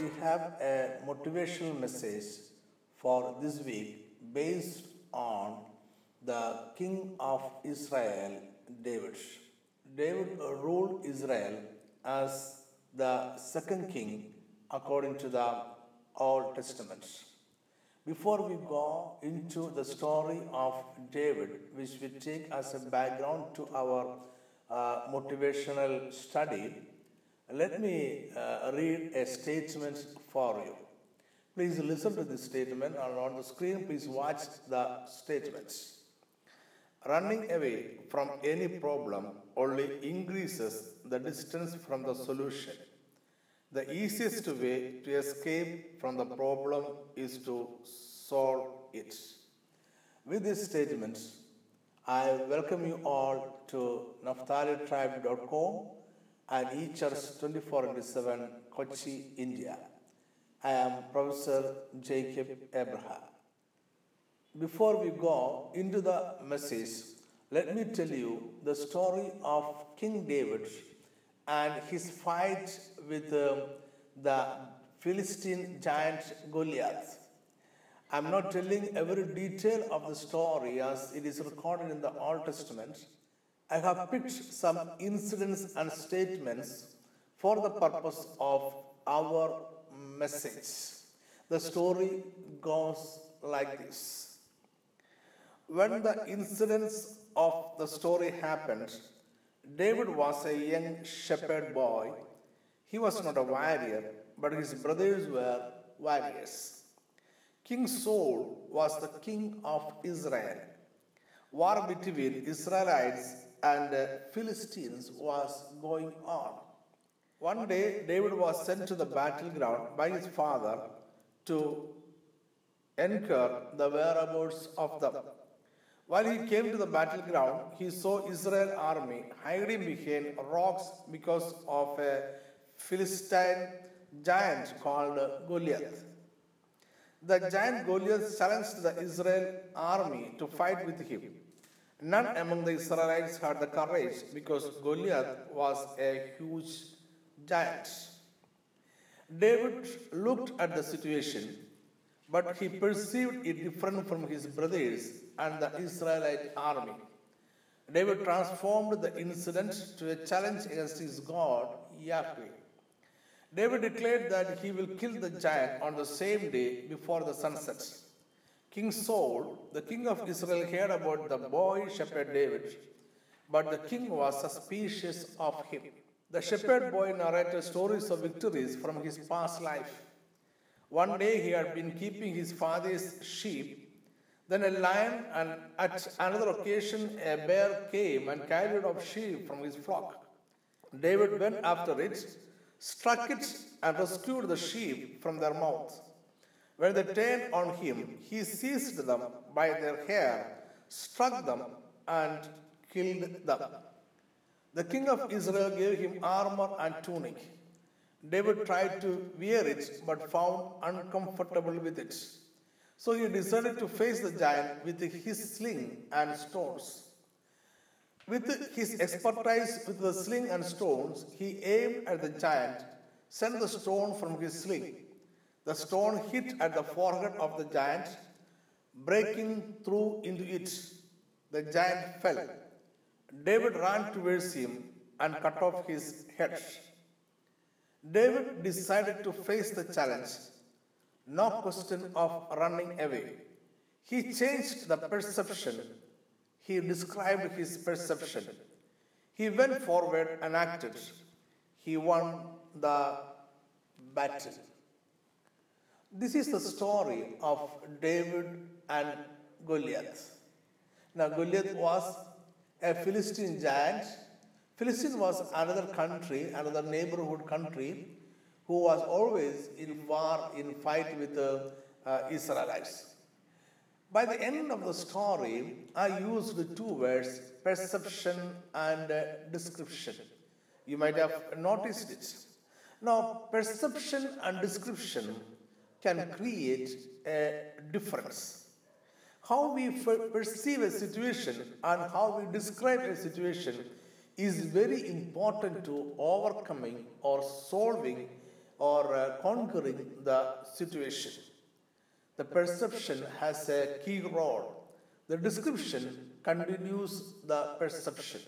we have a motivational message for this week based on the king of Israel, David. David ruled Israel as the second king according to the Old Testament. Before we go into the story of David, which we take as a background to our uh, motivational study, let me uh, read a statement for you. Please listen to this statement and on the screen, please watch the statements. Running away from any problem only increases the distance from the solution. The easiest way to escape from the problem is to solve it. With this statement, I welcome you all to naftalitribe.com and eChurch 24 7 Kochi, India. I am Professor Jacob Abraham. Before we go into the message, let me tell you the story of King David and his fight with um, the Philistine giant Goliath. I'm not telling every detail of the story as it is recorded in the Old Testament. I have picked some incidents and statements for the purpose of our message. The story goes like this. When the incidents of the story happened, David was a young shepherd boy. He was not a warrior, but his brothers were warriors. King Saul was the king of Israel. War between Israelites and uh, Philistines was going on. One day, David was sent to the battleground by his father to enquire the whereabouts of them. While he came to the battleground, he saw Israel army hiding behind rocks because of a Philistine giant called Goliath. The giant Goliath challenged the Israel army to fight with him. None among the Israelites had the courage because Goliath was a huge giant. David looked at the situation, but he perceived it different from his brothers and the Israelite army. David transformed the incident to a challenge against his God, Yahweh. David declared that he will kill the giant on the same day before the sun sets. King Saul, the king of Israel, heard about the boy shepherd David, but the king was suspicious of him. The shepherd boy narrated stories of victories from his past life. One day he had been keeping his father's sheep. Then a lion, and at another occasion a bear came and carried off sheep from his flock. David went after it, struck it, and rescued the sheep from their mouth. When they turned on him, he seized them by their hair, struck them, and killed them. The king of Israel gave him armor and tunic. David tried to wear it but found uncomfortable with it. So he decided to face the giant with his sling and stones. With his expertise with the sling and stones, he aimed at the giant, sent the stone from his sling. The stone hit at the forehead of the giant, breaking through into it. The giant fell. David ran towards him and cut off his head. David decided to face the challenge. No question of running away. He changed the perception. He described his perception. He went forward and acted. He won the battle. This is the story of David and Goliath. Now, Goliath was a Philistine giant. Philistine was another country, another neighborhood country, who was always in war, in fight with the uh, Israelites. By the end of the story, I used the two words perception and uh, description. You might have noticed it. Now, perception and description can create a difference. How we perceive a situation and how we describe a situation is very important to overcoming or solving or uh, conquering the situation. The perception has a key role. The description continues the perception.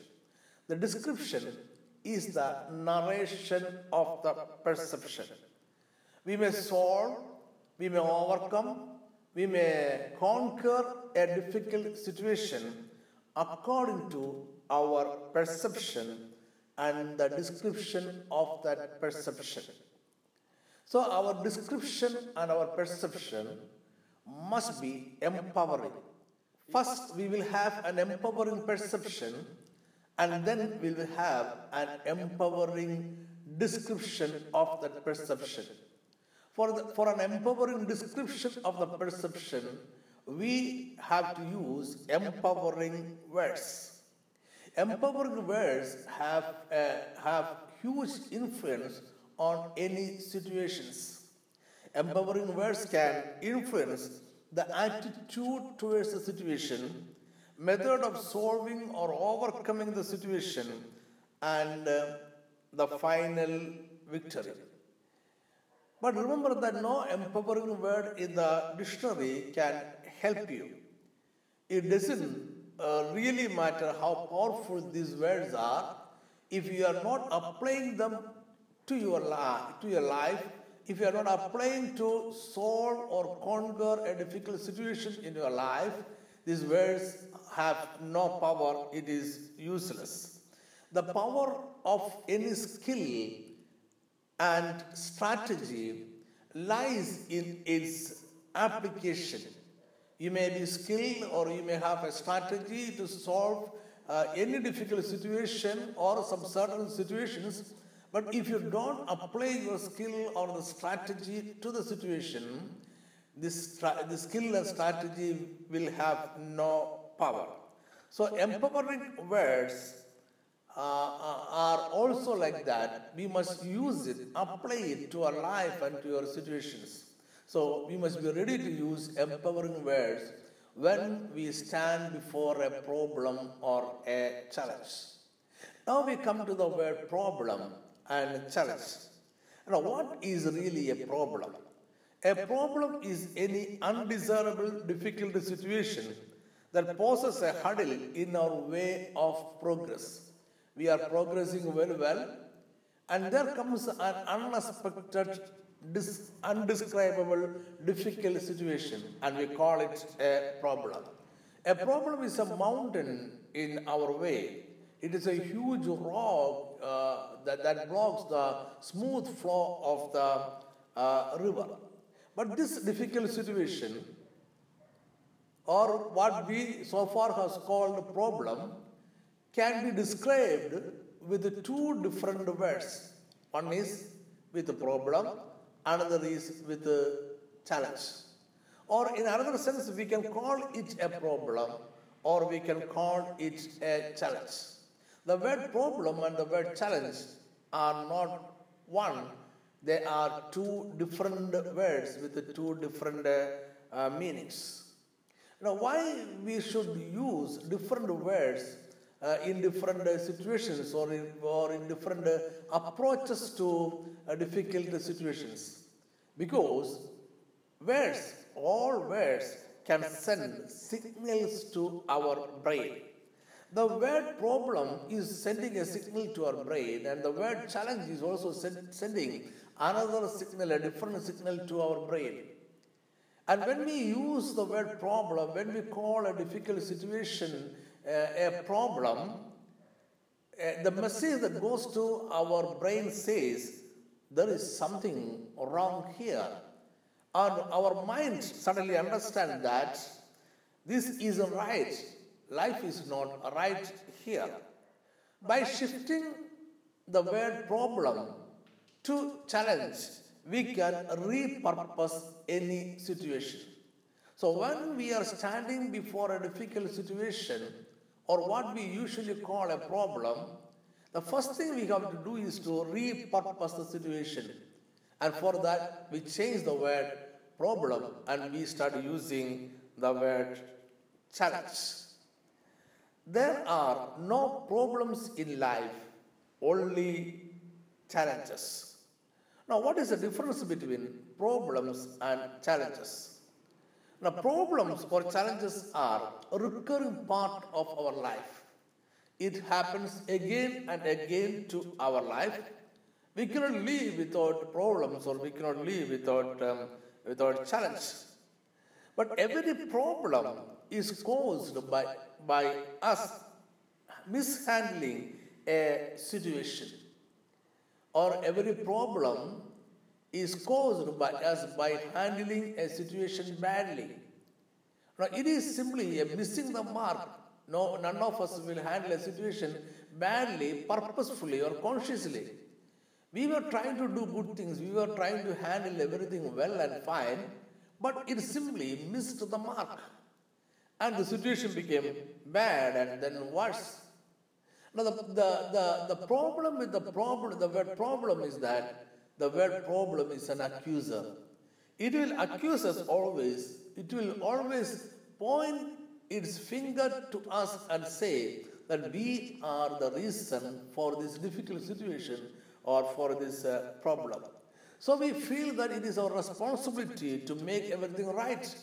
The description is the narration of the perception. We may solve, we may overcome, we may conquer a difficult situation according to our perception and the description of that perception. So, our description and our perception must be empowering. First, we will have an empowering perception, and then we will have an empowering description of that perception. For, the, for an empowering description of the perception, we have to use empowering words. Empowering words have, uh, have huge influence on any situations. Empowering words can influence the attitude towards the situation, method of solving or overcoming the situation, and uh, the final victory. But remember that no empowering word in the dictionary can help you. It doesn't uh, really matter how powerful these words are if you are not applying them to your, life, to your life if you are not applying to solve or conquer a difficult situation in your life, these words have no power, it is useless. The power of any skill and strategy lies in its application. You may be skilled or you may have a strategy to solve uh, any difficult situation or some certain situations but if you don't apply your skill or the strategy to the situation, this, the skill and strategy will have no power. So, empowering words Uh, uh, are also like that. We must use it, apply it to our life and to our situations. So, we must be ready to use empowering words when we stand before a problem or a challenge. Now we come to the word problem and challenge. Now, what is really a problem? A problem is any undesirable, difficult situation that poses a hurdle in our way of progress. We are progressing very well, and there comes an unexpected, undescribable, difficult situation, and we call it a problem. A problem is a mountain in our way. It is a huge rock uh, that, that blocks the smooth flow of the uh, river. But this difficult situation, or what we so far has called a problem, can be described with two different words. One is with a problem, another is with a challenge. Or in another sense, we can call it a problem or we can call it a challenge. The word problem and the word challenge are not one, they are two different words with two different uh, meanings. Now, why we should use different words uh, in different uh, situations or in, or in different uh, approaches to uh, difficult situations? Because words, all words, can send signals to our brain. The word problem is sending a signal to our brain, and the word challenge is also send, sending another signal, a different signal to our brain. And when we use the word problem, when we call a difficult situation a problem, the message that goes to our brain says there is something wrong here. And our mind suddenly understands that this isn't right life is not right here. By shifting the word problem to challenge, we can repurpose any situation. So, when we are standing before a difficult situation or what we usually call a problem, the first thing we have to do is to repurpose the situation. And for that, we change the word problem and we start using the word challenge. There are no problems in life, only challenges. Now, what is the difference between problems and challenges? Now, problems or challenges are a recurring part of our life. It happens again and again to our life. We cannot live without problems or we cannot live without, um, without challenge. But every problem is caused by, by us mishandling a situation or every problem is caused by us by handling a situation badly. Now, it is simply a missing the mark. No, none of us will handle a situation badly, purposefully, or consciously. We were trying to do good things, we were trying to handle everything well and fine, but it simply missed the mark. And the situation became bad and then worse. Now, the, the, the, the problem with the problem, the word problem is that the word problem is an accuser. It will accuse us always. It will always point its finger to us and say that we are the reason for this difficult situation or for this uh, problem. So we feel that it is our responsibility to make everything right.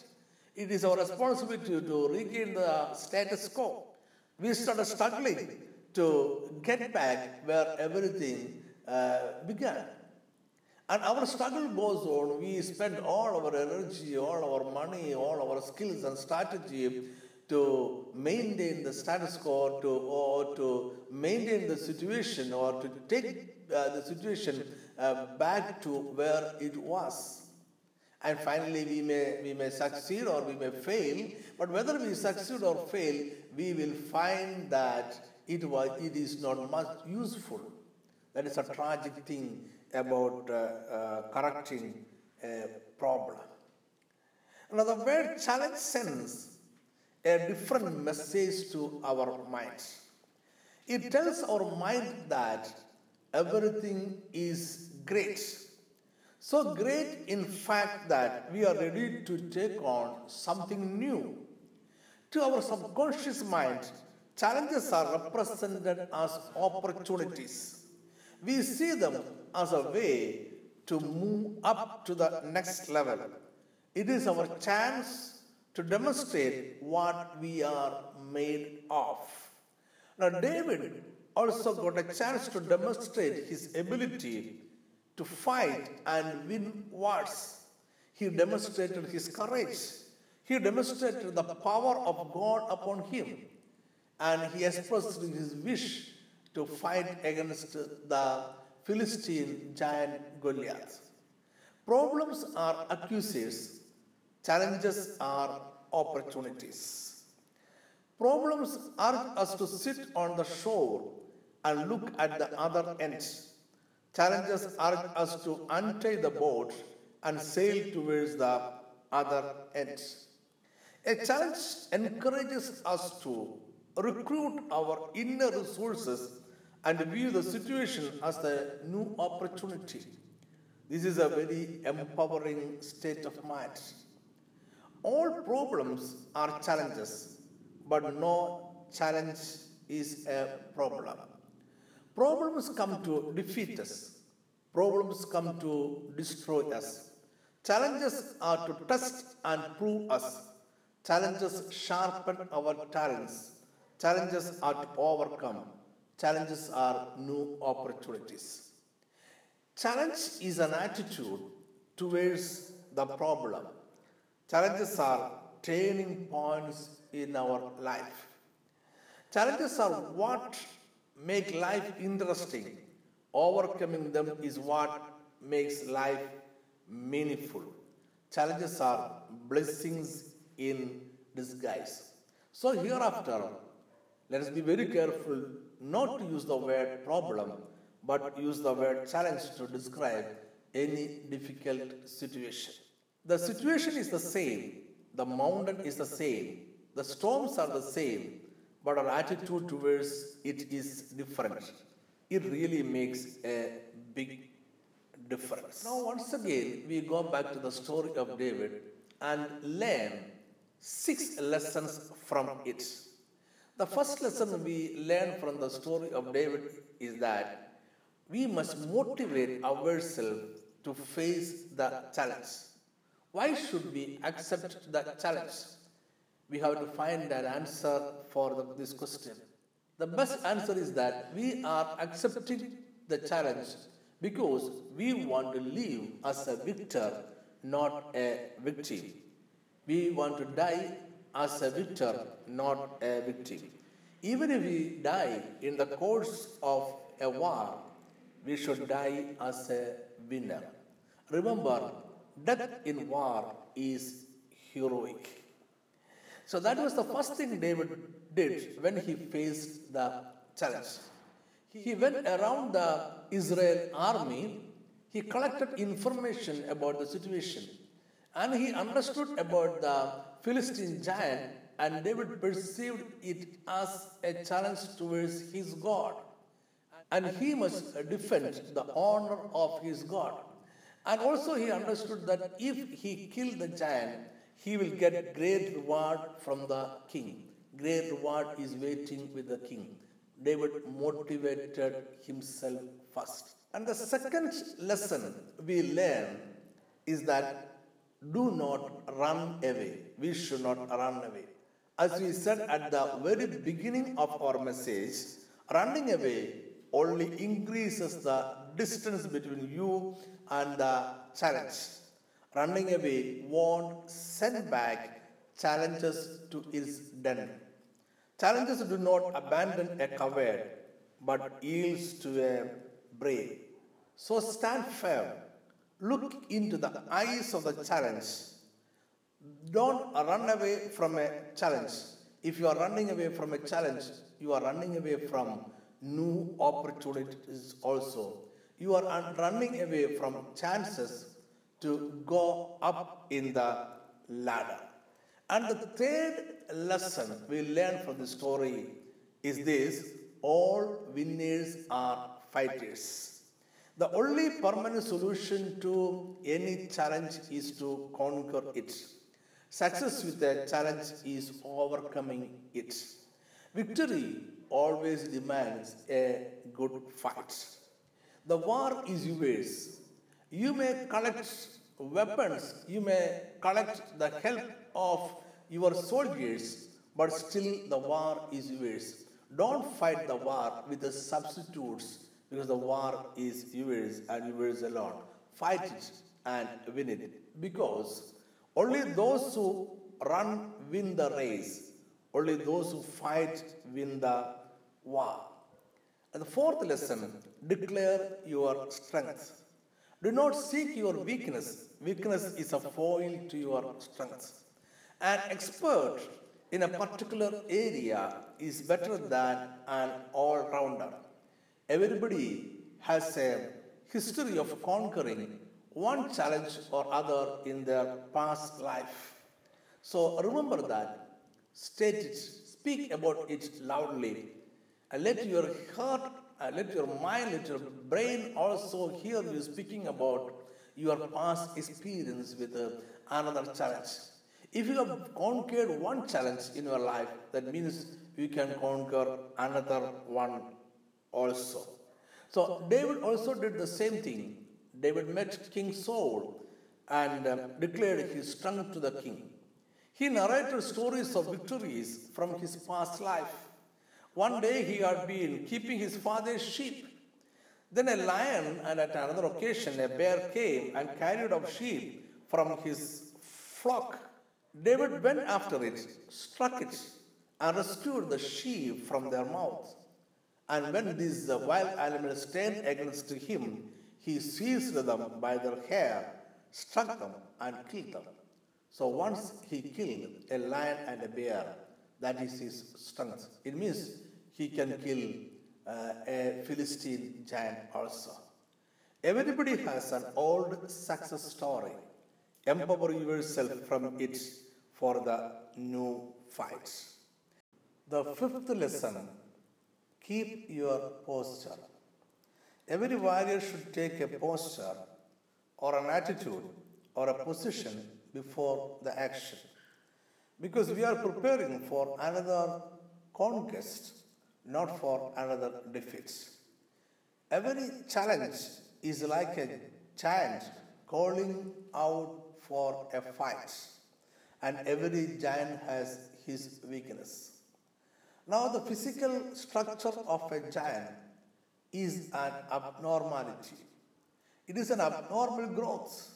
It is our responsibility to regain the status quo. We started struggling to get back where everything uh, began. And our struggle goes on. We spend all our energy, all our money, all our skills and strategy to maintain the status quo, to, or to maintain the situation, or to take uh, the situation uh, back to where it was. And finally, we may, we may succeed or we may fail, but whether we succeed or fail, we will find that it, was, it is not much useful. That is a tragic thing about uh, uh, correcting a problem. Now, the word challenge sends a different message to our minds. It tells our mind that everything is great. So great, in fact, that we are ready to take on something new. To our subconscious mind, Challenges are represented as opportunities. We see them as a way to move up to the next level. It is our chance to demonstrate what we are made of. Now, David also got a chance to demonstrate his ability to fight and win wars. He demonstrated his courage. He demonstrated the power of God upon him and he expressed his wish to fight against the Philistine giant Goliath. Problems are accusers, challenges are opportunities. Problems urge us to sit on the shore and look at the other end. Challenges urge us to untie the boat and sail towards the other end. A challenge encourages us to recruit our inner resources and view the situation as a new opportunity. This is a very empowering state of mind. All problems are challenges, but no challenge is a problem. Problems come to defeat us, problems come to destroy us. Challenges are to test and prove us. Challenges sharpen our talents Challenges are to overcome. Challenges are new opportunities. Challenge is an attitude towards the problem. Challenges are turning points in our life. Challenges are what make life interesting. Overcoming them is what makes life meaningful. Challenges are blessings in disguise. So, hereafter, let us be very careful not to use the word problem, but use the word challenge to describe any difficult situation. The situation is the same, the mountain is the same, the storms are the same, but our attitude towards it is different. It really makes a big difference. Now, once again, we go back to the story of David and learn six lessons from it. The first lesson we learn from the story of David is that we must motivate ourselves to face the challenge. Why should we accept the challenge? We have to find an answer for the, this question. The best answer is that we are accepting the challenge because we want to live as a victor, not a victim. We want to die as a victor, not a victim. Even if we die in the course of a war, we should die as a winner. Remember, death in war is heroic. So that was the first thing David did when he faced the challenge. He went around the Israel army, he collected information about the situation, and he understood about the Philistine giant, and David perceived it as a challenge towards his God. And he must defend the honor of his God. And also, he understood that if he killed the giant, he will get great reward from the king. Great reward is waiting with the king. David motivated himself first. And the second lesson we learn is that do not run away. We should not run away. As we said at the very beginning of our message, running away only increases the distance between you and the challenge. Running away won't send back challenges to its den. Challenges do not abandon a coward, but yields to a brave. So stand firm. Look into the eyes of the challenge. Don't run away from a challenge. If you are running away from a challenge, you are running away from new opportunities also. You are running away from chances to go up in the ladder. And the third lesson we learn from the story is this all winners are fighters. The only permanent solution to any challenge is to conquer it. Success with a challenge is overcoming it. Victory always demands a good fight. The war is yours. You may collect weapons, you may collect the help of your soldiers, but still the war is yours. Don't fight the war with the substitutes because the war is yours and yours alone. Fight it and win it because only those who run win the race, only those who fight win the war. And the fourth lesson declare your strength. Do not seek your weakness. Weakness is a foil to your strength. An expert in a particular area is better than an all rounder. Everybody has a history of conquering one challenge or other in their past life. So remember that, state it, speak about it loudly, and let your heart, uh, let your mind, let your brain also hear you speaking about your past experience with uh, another challenge. If you have conquered one challenge in your life, that means you can conquer another one also. So David also did the same thing. David met King Saul and um, declared his strength to the king. He narrated stories of victories from his past life. One day he had been keeping his father's sheep. Then a lion, and at another occasion a bear came and carried off sheep from his flock David went after it, struck it, and rescued the sheep from their mouth. And when these wild animals turned against him, he seized them by their hair, struck them, and killed them. So once he killed a lion and a bear, that is his strength. It means he can kill uh, a Philistine giant also. Everybody has an old success story. Empower yourself from it for the new fights. The fifth lesson keep your posture. Every warrior should take a posture or an attitude or a position before the action. Because we are preparing for another conquest, not for another defeat. Every challenge is like a giant calling out for a fight, and every giant has his weakness. Now, the physical structure of a giant is an abnormality. It is an abnormal growth.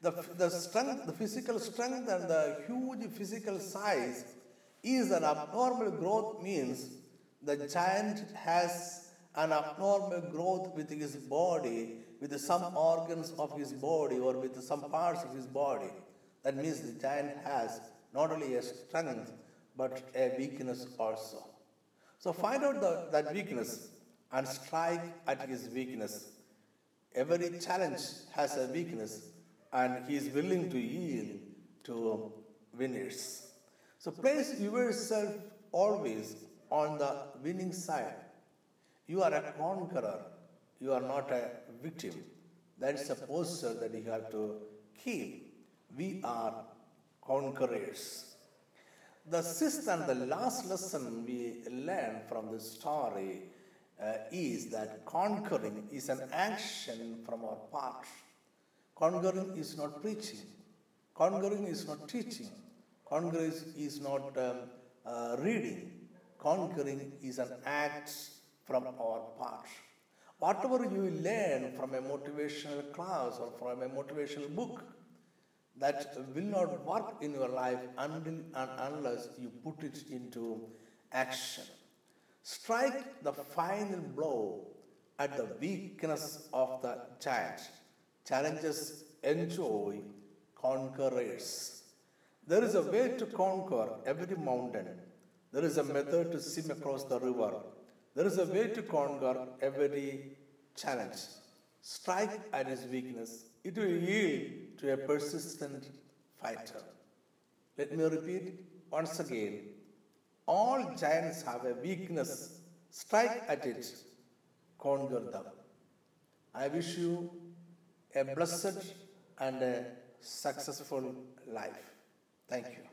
The, the strength, the physical strength and the huge physical size is an abnormal growth means the giant has an abnormal growth with his body, with some organs of his body or with some parts of his body. That means the giant has not only a strength but a weakness also. So find out the, that weakness and strike at his weakness. Every challenge has a weakness and he is willing to yield to winners. So place yourself always on the winning side. You are a conqueror. You are not a victim. That is a posture that you have to keep. We are conquerors. The sixth and the last lesson we learn from the story uh, is that conquering is an action from our part. Conquering is not preaching. Conquering is not teaching. Conquering is not um, uh, reading. Conquering is an act from our part. Whatever you learn from a motivational class or from a motivational book, that will not work in your life until and unless you put it into action. Strike the final blow at the weakness of the giant. Challenges enjoy conquerors. There is a way to conquer every mountain. There is a method to swim across the river. There is a way to conquer every challenge. Strike at his weakness. It will yield to a persistent fighter. Let me repeat once again. All giants have a weakness. Strike at it, conquer them. I wish you a blessed and a successful life. Thank you.